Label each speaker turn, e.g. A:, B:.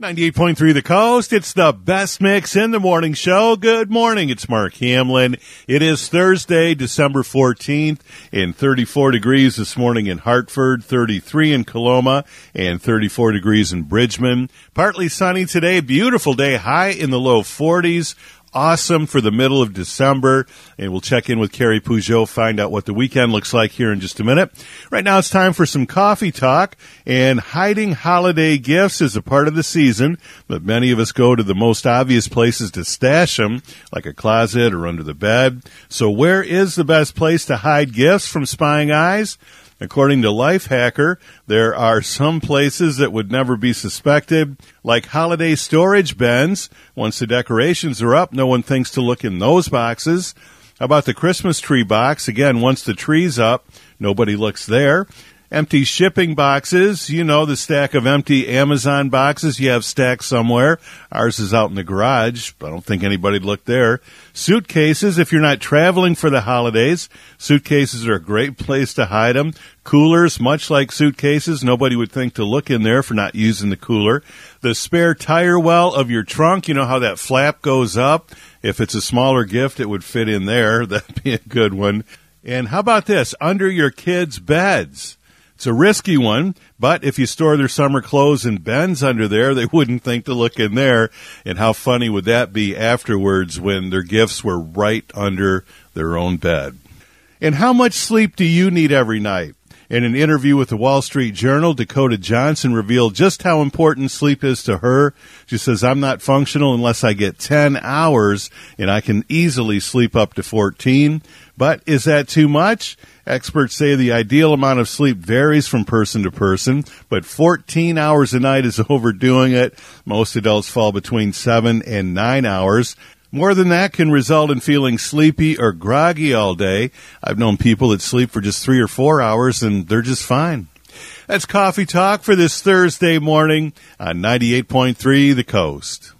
A: 98.3 The Coast. It's the best mix in the morning show. Good morning. It's Mark Hamlin. It is Thursday, December 14th and 34 degrees this morning in Hartford, 33 in Coloma and 34 degrees in Bridgman. Partly sunny today. Beautiful day. High in the low 40s awesome for the middle of December. And we'll check in with Carrie Peugeot, find out what the weekend looks like here in just a minute. Right now it's time for some coffee talk and hiding holiday gifts is a part of the season, but many of us go to the most obvious places to stash them, like a closet or under the bed. So where is the best place to hide gifts from spying eyes? According to Lifehacker, there are some places that would never be suspected, like holiday storage bins. Once the decorations are up, no one thinks to look in those boxes. How about the Christmas tree box? Again, once the tree's up, nobody looks there empty shipping boxes. You know, the stack of empty Amazon boxes you have stacked somewhere. Ours is out in the garage. I don't think anybody'd look there. Suitcases, if you're not traveling for the holidays, suitcases are a great place to hide them. Coolers, much like suitcases, nobody would think to look in there for not using the cooler. The spare tire well of your trunk, you know how that flap goes up? If it's a smaller gift, it would fit in there. That'd be a good one. And how about this? Under your kids' beds. It's a risky one, but if you store their summer clothes in bins under there, they wouldn't think to look in there. And how funny would that be afterwards when their gifts were right under their own bed? And how much sleep do you need every night? In an interview with the Wall Street Journal, Dakota Johnson revealed just how important sleep is to her. She says, I'm not functional unless I get 10 hours and I can easily sleep up to 14. But is that too much? Experts say the ideal amount of sleep varies from person to person, but 14 hours a night is overdoing it. Most adults fall between 7 and 9 hours. More than that can result in feeling sleepy or groggy all day. I've known people that sleep for just 3 or 4 hours and they're just fine. That's Coffee Talk for this Thursday morning on 98.3 The Coast.